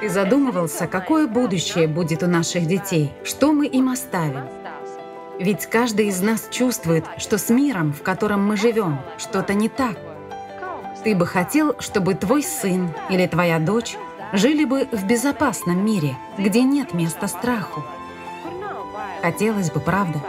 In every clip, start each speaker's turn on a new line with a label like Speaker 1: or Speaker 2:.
Speaker 1: Ты задумывался, какое будущее будет у наших детей? Что мы им оставим? Ведь каждый из нас чувствует, что с миром, в котором мы живем, что-то не так. Ты бы хотел, чтобы твой сын или твоя дочь жили бы в безопасном мире, где нет места страху. Хотелось бы, правда?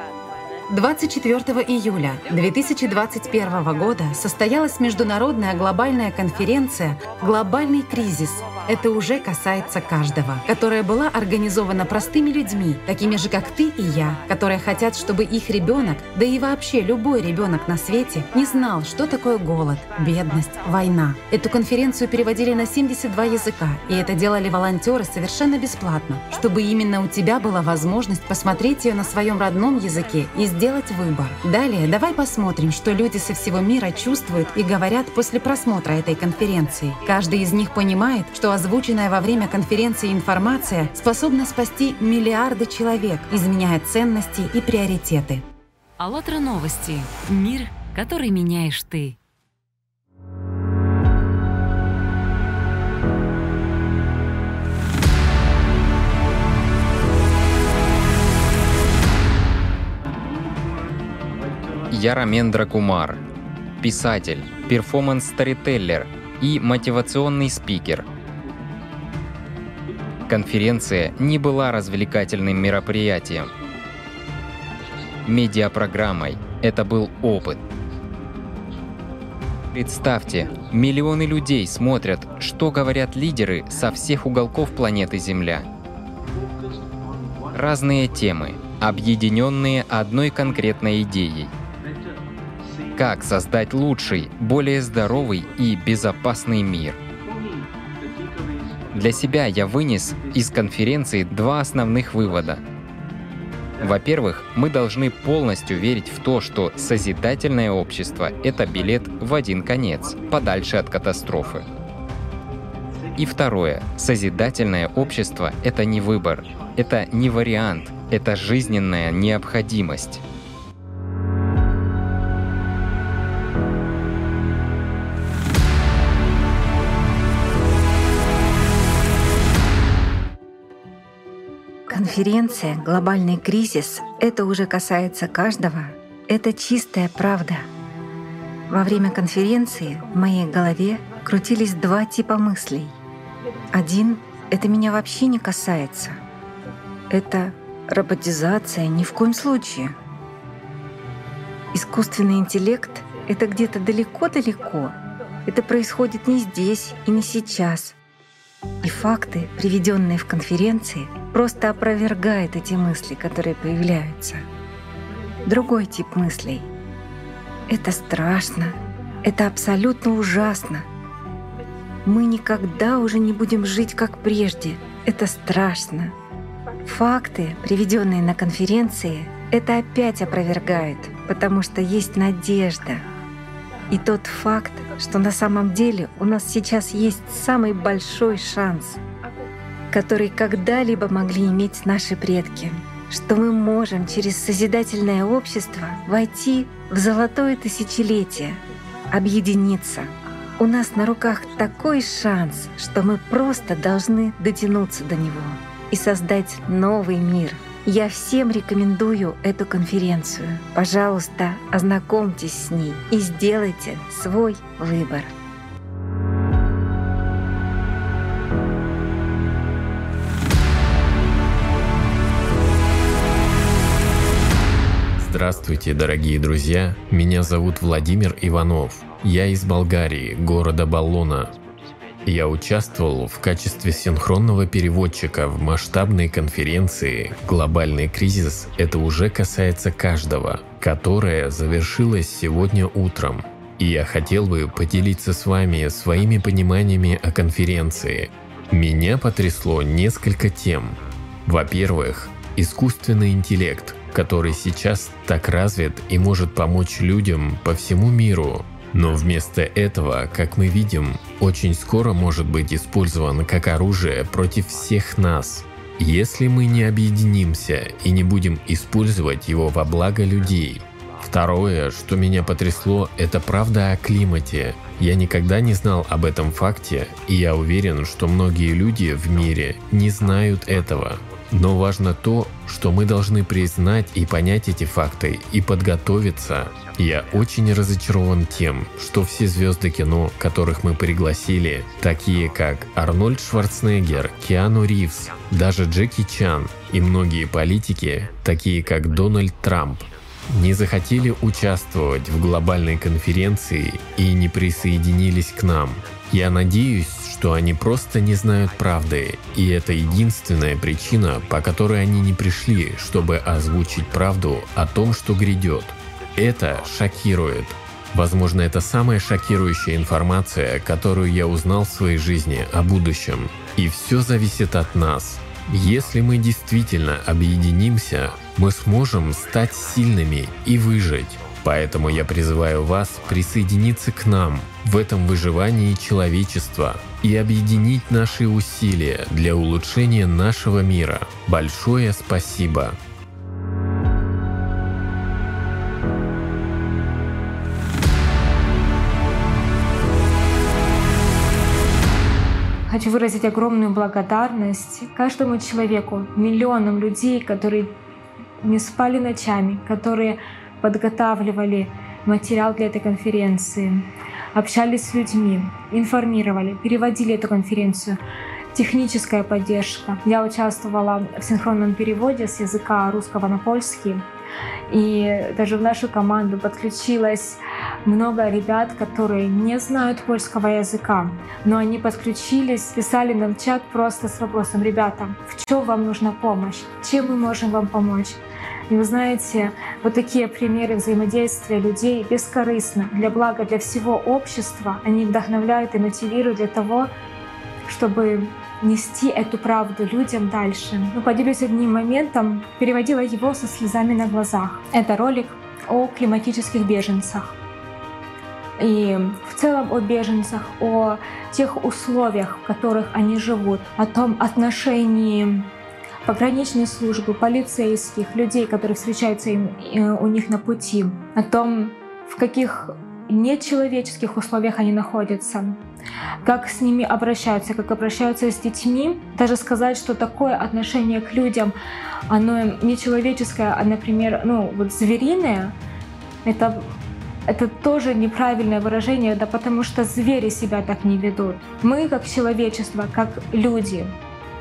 Speaker 1: 24 июля 2021 года состоялась международная глобальная конференция «Глобальный кризис. Это уже касается каждого», которая была организована простыми людьми, такими же, как ты и я, которые хотят, чтобы их ребенок, да и вообще любой ребенок на свете, не знал, что такое голод, бедность, война. Эту конференцию переводили на 72 языка, и это делали волонтеры совершенно бесплатно, чтобы именно у тебя была возможность посмотреть ее на своем родном языке и сделать выбор. Далее давай посмотрим, что люди со всего мира чувствуют и говорят после просмотра этой конференции. Каждый из них понимает, что озвученная во время конференции информация способна спасти миллиарды человек, изменяя ценности и приоритеты.
Speaker 2: АЛЛАТРА новости. Мир, который меняешь ты.
Speaker 3: Я Рамендра Кумар, писатель, performance storyteller и мотивационный спикер. Конференция не была развлекательным мероприятием. Медиапрограммой это был опыт. Представьте, миллионы людей смотрят, что говорят лидеры со всех уголков планеты Земля. Разные темы, объединенные одной конкретной идеей – как создать лучший, более здоровый и безопасный мир. Для себя я вынес из конференции два основных вывода. Во-первых, мы должны полностью верить в то, что созидательное общество — это билет в один конец, подальше от катастрофы. И второе, созидательное общество — это не выбор, это не вариант, это жизненная необходимость.
Speaker 4: Конференция «Глобальный кризис» — это уже касается каждого. Это чистая правда. Во время конференции в моей голове крутились два типа мыслей. Один — это меня вообще не касается. Это роботизация ни в коем случае. Искусственный интеллект — это где-то далеко-далеко. Это происходит не здесь и не сейчас. И факты, приведенные в конференции — просто опровергает эти мысли, которые появляются. Другой тип мыслей. Это страшно, это абсолютно ужасно. Мы никогда уже не будем жить как прежде. Это страшно. Факты, приведенные на конференции, это опять опровергает, потому что есть надежда. И тот факт, что на самом деле у нас сейчас есть самый большой шанс — который когда-либо могли иметь наши предки, что мы можем через созидательное общество войти в золотое тысячелетие, объединиться. У нас на руках такой шанс, что мы просто должны дотянуться до него и создать новый мир. Я всем рекомендую эту конференцию. Пожалуйста, ознакомьтесь с ней и сделайте свой выбор.
Speaker 5: Здравствуйте, дорогие друзья! Меня зовут Владимир Иванов. Я из Болгарии, города Баллона. Я участвовал в качестве синхронного переводчика в масштабной конференции «Глобальный кризис – это уже касается каждого», которая завершилась сегодня утром. И я хотел бы поделиться с вами своими пониманиями о конференции. Меня потрясло несколько тем. Во-первых, искусственный интеллект – который сейчас так развит и может помочь людям по всему миру. Но вместо этого, как мы видим, очень скоро может быть использован как оружие против всех нас. Если мы не объединимся и не будем использовать его во благо людей, Второе, что меня потрясло, это правда о климате. Я никогда не знал об этом факте, и я уверен, что многие люди в мире не знают этого. Но важно то, что мы должны признать и понять эти факты и подготовиться. Я очень разочарован тем, что все звезды кино, которых мы пригласили, такие как Арнольд Шварценеггер, Киану Ривз, даже Джеки Чан и многие политики, такие как Дональд Трамп, не захотели участвовать в глобальной конференции и не присоединились к нам. Я надеюсь, что они просто не знают правды, и это единственная причина, по которой они не пришли, чтобы озвучить правду о том, что грядет. Это шокирует. Возможно, это самая шокирующая информация, которую я узнал в своей жизни о будущем. И все зависит от нас. Если мы действительно объединимся, мы сможем стать сильными и выжить. Поэтому я призываю вас присоединиться к нам в этом выживании человечества и объединить наши усилия для улучшения нашего мира. Большое спасибо!
Speaker 6: Хочу выразить огромную благодарность каждому человеку, миллионам людей, которые не спали ночами, которые подготавливали материал для этой конференции, общались с людьми, информировали, переводили эту конференцию. Техническая поддержка. Я участвовала в синхронном переводе с языка русского на польский. И даже в нашу команду подключилось много ребят, которые не знают польского языка, но они подключились, писали нам чат просто с вопросом, ребята, в чем вам нужна помощь, чем мы можем вам помочь. И вы знаете, вот такие примеры взаимодействия людей бескорыстно, для блага, для всего общества, они вдохновляют и мотивируют для того, чтобы нести эту правду людям дальше. Ну, поделюсь одним моментом, переводила его со слезами на глазах. Это ролик о климатических беженцах. И в целом о беженцах, о тех условиях, в которых они живут, о том отношении пограничной службы, полицейских, людей, которые встречаются им, э, у них на пути, о том, в каких нечеловеческих условиях они находятся, как с ними обращаются, как обращаются с детьми. Даже сказать, что такое отношение к людям, оно нечеловеческое, а, например, ну, вот звериное, это это тоже неправильное выражение, да потому что звери себя так не ведут. Мы как человечество, как люди,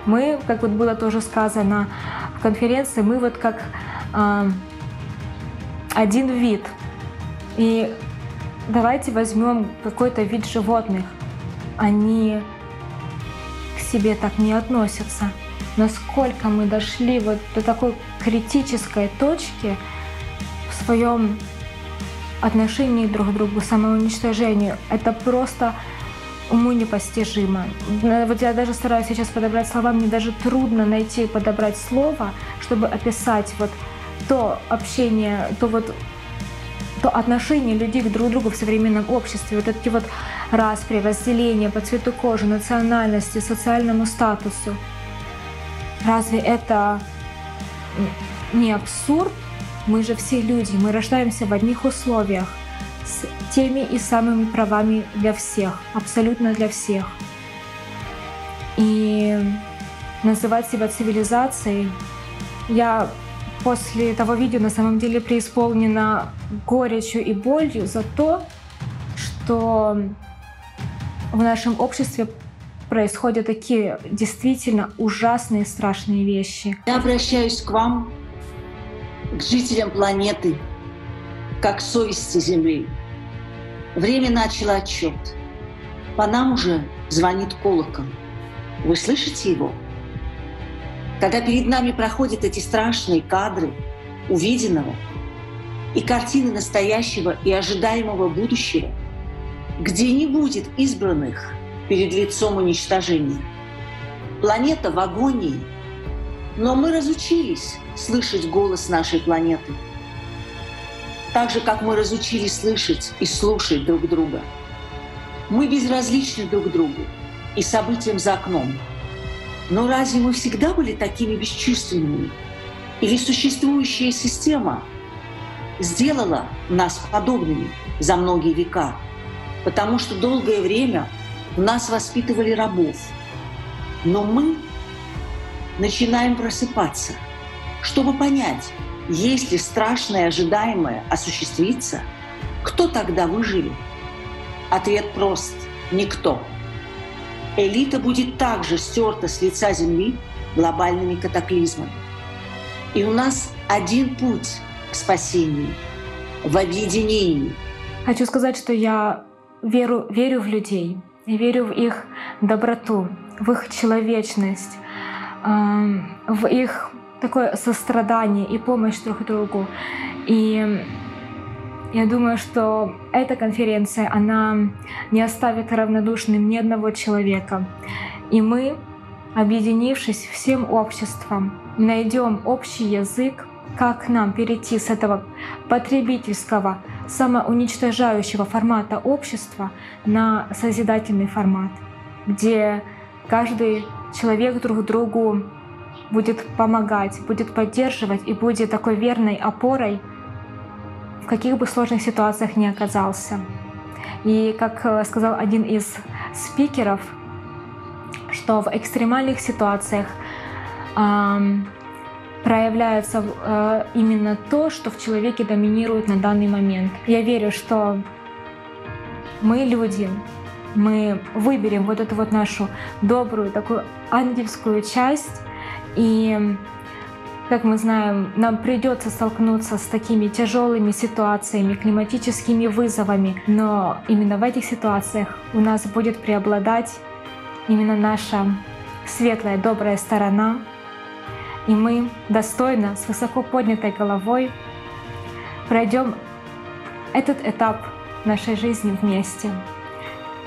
Speaker 6: мы, как вот было тоже сказано в конференции, мы вот как э, один вид. И давайте возьмем какой-то вид животных. Они к себе так не относятся. Насколько мы дошли вот до такой критической точки в своем отношении друг к другу, самоуничтожению, это просто уму непостижимо. Вот я даже стараюсь сейчас подобрать слова, мне даже трудно найти, подобрать слово, чтобы описать вот то общение, то вот то отношение людей к друг другу в современном обществе, вот эти вот распри, разделения по цвету кожи, национальности, социальному статусу. Разве это не абсурд? Мы же все люди, мы рождаемся в одних условиях с теми и самыми правами для всех, абсолютно для всех. И называть себя цивилизацией, я после того видео на самом деле преисполнена горечью и болью за то, что в нашем обществе происходят такие действительно ужасные, страшные вещи.
Speaker 7: Я обращаюсь к вам, к жителям планеты, как совести Земли. Время начало отчет. По нам уже звонит колокол. Вы слышите его? Когда перед нами проходят эти страшные кадры увиденного и картины настоящего и ожидаемого будущего, где не будет избранных перед лицом уничтожения. Планета в агонии, но мы разучились слышать голос нашей планеты. Так же, как мы разучились слышать и слушать друг друга. Мы безразличны друг другу и событиям за окном. Но разве мы всегда были такими бесчувственными? Или существующая система сделала нас подобными за многие века, потому что долгое время в нас воспитывали рабов. Но мы начинаем просыпаться, чтобы понять, если страшное ожидаемое осуществится, кто тогда выживет? Ответ прост – никто. Элита будет также стерта с лица Земли глобальными катаклизмами. И у нас один путь к спасению – в объединении.
Speaker 6: Хочу сказать, что я веру, верю в людей, я верю в их доброту, в их человечность, в их такое сострадание и помощь друг другу. И я думаю, что эта конференция, она не оставит равнодушным ни одного человека. И мы, объединившись всем обществом, найдем общий язык, как нам перейти с этого потребительского, самоуничтожающего формата общества на созидательный формат, где каждый человек друг другу будет помогать, будет поддерживать и будет такой верной опорой, в каких бы сложных ситуациях ни оказался. И как э, сказал один из спикеров, что в экстремальных ситуациях эм, проявляется э, именно то, что в человеке доминирует на данный момент. Я верю, что мы люди, мы выберем вот эту вот нашу добрую, такую ангельскую часть, и как мы знаем, нам придется столкнуться с такими тяжелыми ситуациями, климатическими вызовами, но именно в этих ситуациях у нас будет преобладать именно наша светлая, добрая сторона, и мы достойно, с высоко поднятой головой пройдем этот этап нашей жизни вместе.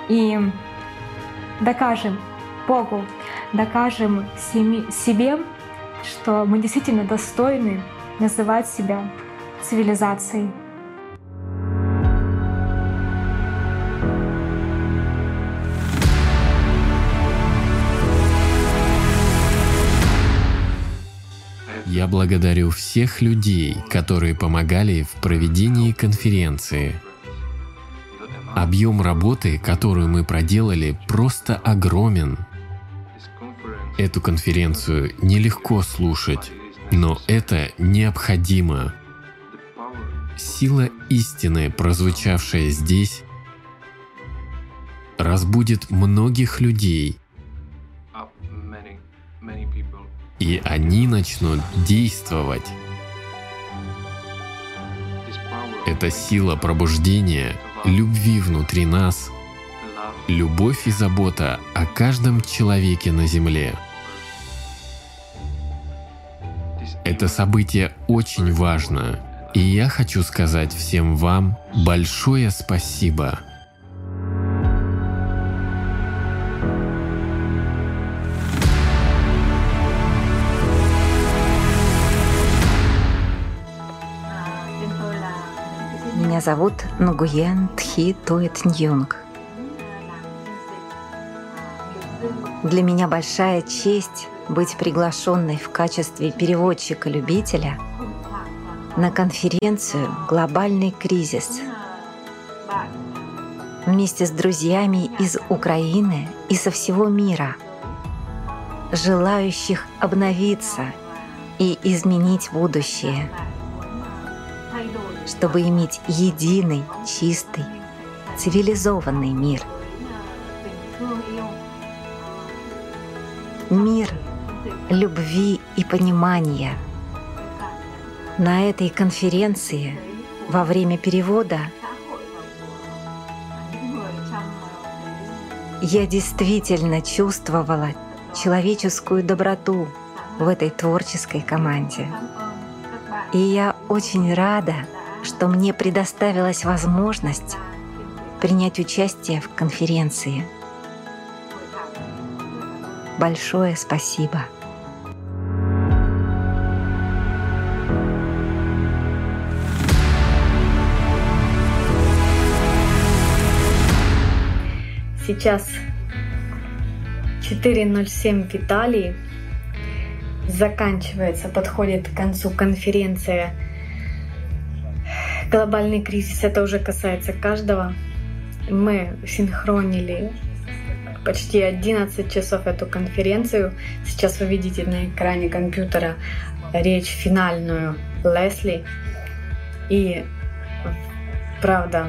Speaker 6: И докажем Богу, докажем себе, что мы действительно достойны называть себя цивилизацией.
Speaker 5: Я благодарю всех людей, которые помогали в проведении конференции. Объем работы, которую мы проделали, просто огромен. Эту конференцию нелегко слушать, но это необходимо. Сила истины, прозвучавшая здесь, разбудит многих людей, и они начнут действовать. Это сила пробуждения, любви внутри нас, любовь и забота о каждом человеке на Земле – Это событие очень важно, и я хочу сказать всем вам большое спасибо.
Speaker 4: Меня зовут Нугуен Тхи Туэт Ньюнг. Для меня большая честь быть приглашенной в качестве переводчика-любителя на конференцию «Глобальный кризис» вместе с друзьями из Украины и со всего мира, желающих обновиться и изменить будущее, чтобы иметь единый, чистый, цивилизованный мир. Любви и понимания. На этой конференции во время перевода я действительно чувствовала человеческую доброту в этой творческой команде. И я очень рада, что мне предоставилась возможность принять участие в конференции. Большое спасибо.
Speaker 6: Сейчас 4.07 в Италии. Заканчивается, подходит к концу конференция Глобальный кризис это уже касается каждого. Мы синхронили почти 11 часов эту конференцию. Сейчас вы видите на экране компьютера речь финальную Лесли. И правда,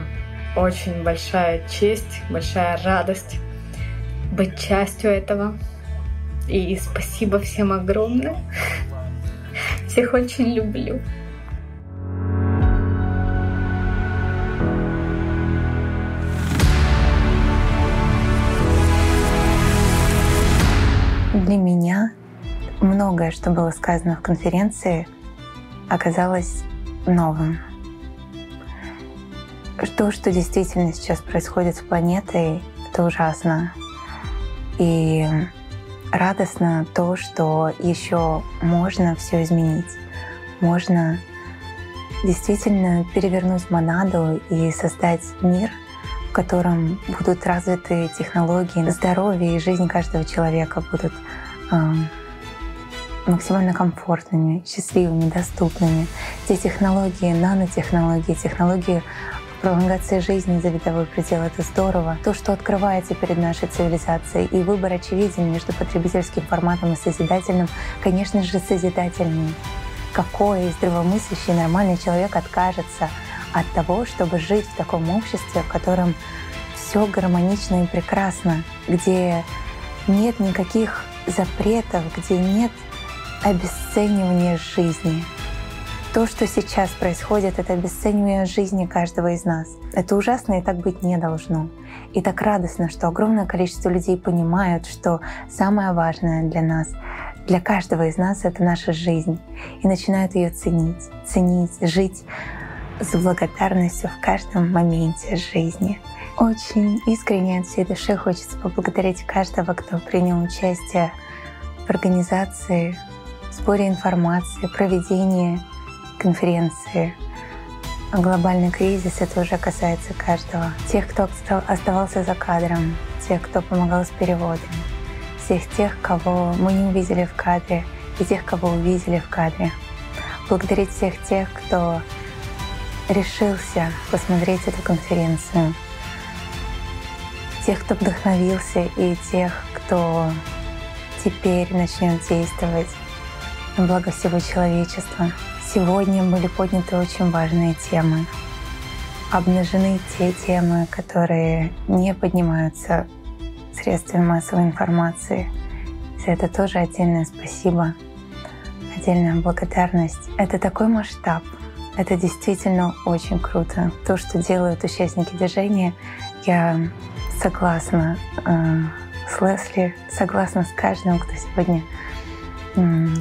Speaker 6: очень большая честь, большая радость быть частью этого. И спасибо всем огромное. Всех очень люблю.
Speaker 8: Для меня многое, что было сказано в конференции, оказалось новым. То, что действительно сейчас происходит с планетой, это ужасно. И радостно то, что еще можно все изменить. Можно действительно перевернуть монаду и создать мир — котором будут развиты технологии здоровья и жизнь каждого человека будут э, максимально комфортными, счастливыми, доступными. Те технологии, нанотехнологии, технологии пролонгации жизни за видовой предел — это здорово. То, что открывается перед нашей цивилизацией, и выбор очевиден между потребительским форматом и созидательным, конечно же, созидательный. Какой здравомыслящий нормальный человек откажется от того, чтобы жить в таком обществе, в котором все гармонично и прекрасно, где нет никаких запретов, где нет обесценивания жизни. То, что сейчас происходит, это обесценивание жизни каждого из нас. Это ужасно и так быть не должно. И так радостно, что огромное количество людей понимают, что самое важное для нас, для каждого из нас — это наша жизнь. И начинают ее ценить, ценить, жить с благодарностью в каждом моменте жизни. Очень искренне от всей души хочется поблагодарить каждого, кто принял участие в организации, сборе информации, проведении конференции. Глобальный кризис — это уже касается каждого. Тех, кто оставался за кадром, тех, кто помогал с переводами, всех тех, кого мы не увидели в кадре, и тех, кого увидели в кадре. Благодарить всех тех, кто решился посмотреть эту конференцию. Тех, кто вдохновился, и тех, кто теперь начнет действовать на благо всего человечества. Сегодня были подняты очень важные темы. Обнажены те темы, которые не поднимаются средствами массовой информации. За это тоже отдельное спасибо, отдельная благодарность. Это такой масштаб, это действительно очень круто. То, что делают участники движения, я согласна э, с Лесли, согласна с каждым, кто сегодня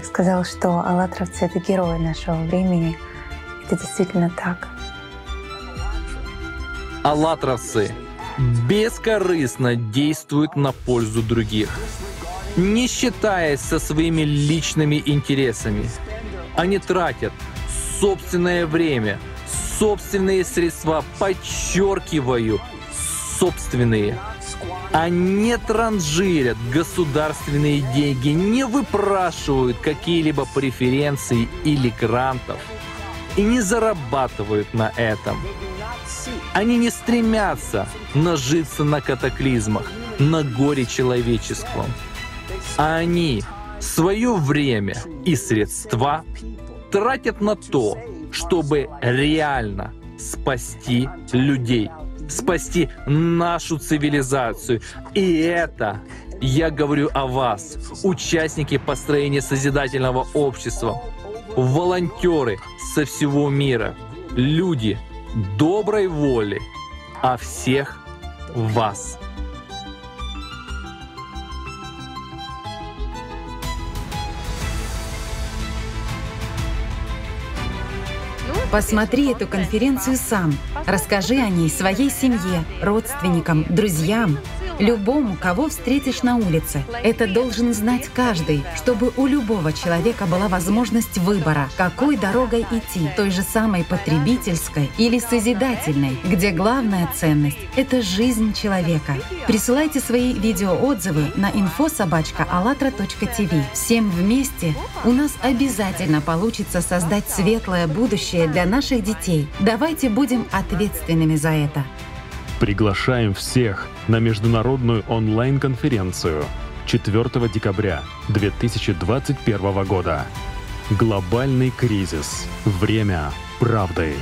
Speaker 8: сказал, что аллатровцы — это герои нашего времени. Это действительно так.
Speaker 9: Аллатровцы бескорыстно действуют на пользу других, не считаясь со своими личными интересами. Они тратят собственное время, собственные средства, подчеркиваю, собственные. Они а транжирят государственные деньги, не выпрашивают какие-либо преференции или грантов и не зарабатывают на этом. Они не стремятся нажиться на катаклизмах, на горе человеческом. А они свое время и средства тратят на то, чтобы реально спасти людей, спасти нашу цивилизацию. И это я говорю о вас, участники построения созидательного общества, волонтеры со всего мира, люди доброй воли, о всех вас.
Speaker 1: Посмотри эту конференцию сам. Расскажи о ней своей семье, родственникам, друзьям. Любому, кого встретишь на улице. Это должен знать каждый, чтобы у любого человека была возможность выбора, какой дорогой идти, той же самой потребительской или созидательной, где главная ценность — это жизнь человека. Присылайте свои видеоотзывы на infosobachka.allatra.tv. Всем вместе у нас обязательно получится создать светлое будущее для наших детей. Давайте будем ответственными за это.
Speaker 10: Приглашаем всех на международную онлайн-конференцию 4 декабря 2021 года. Глобальный кризис. Время правды.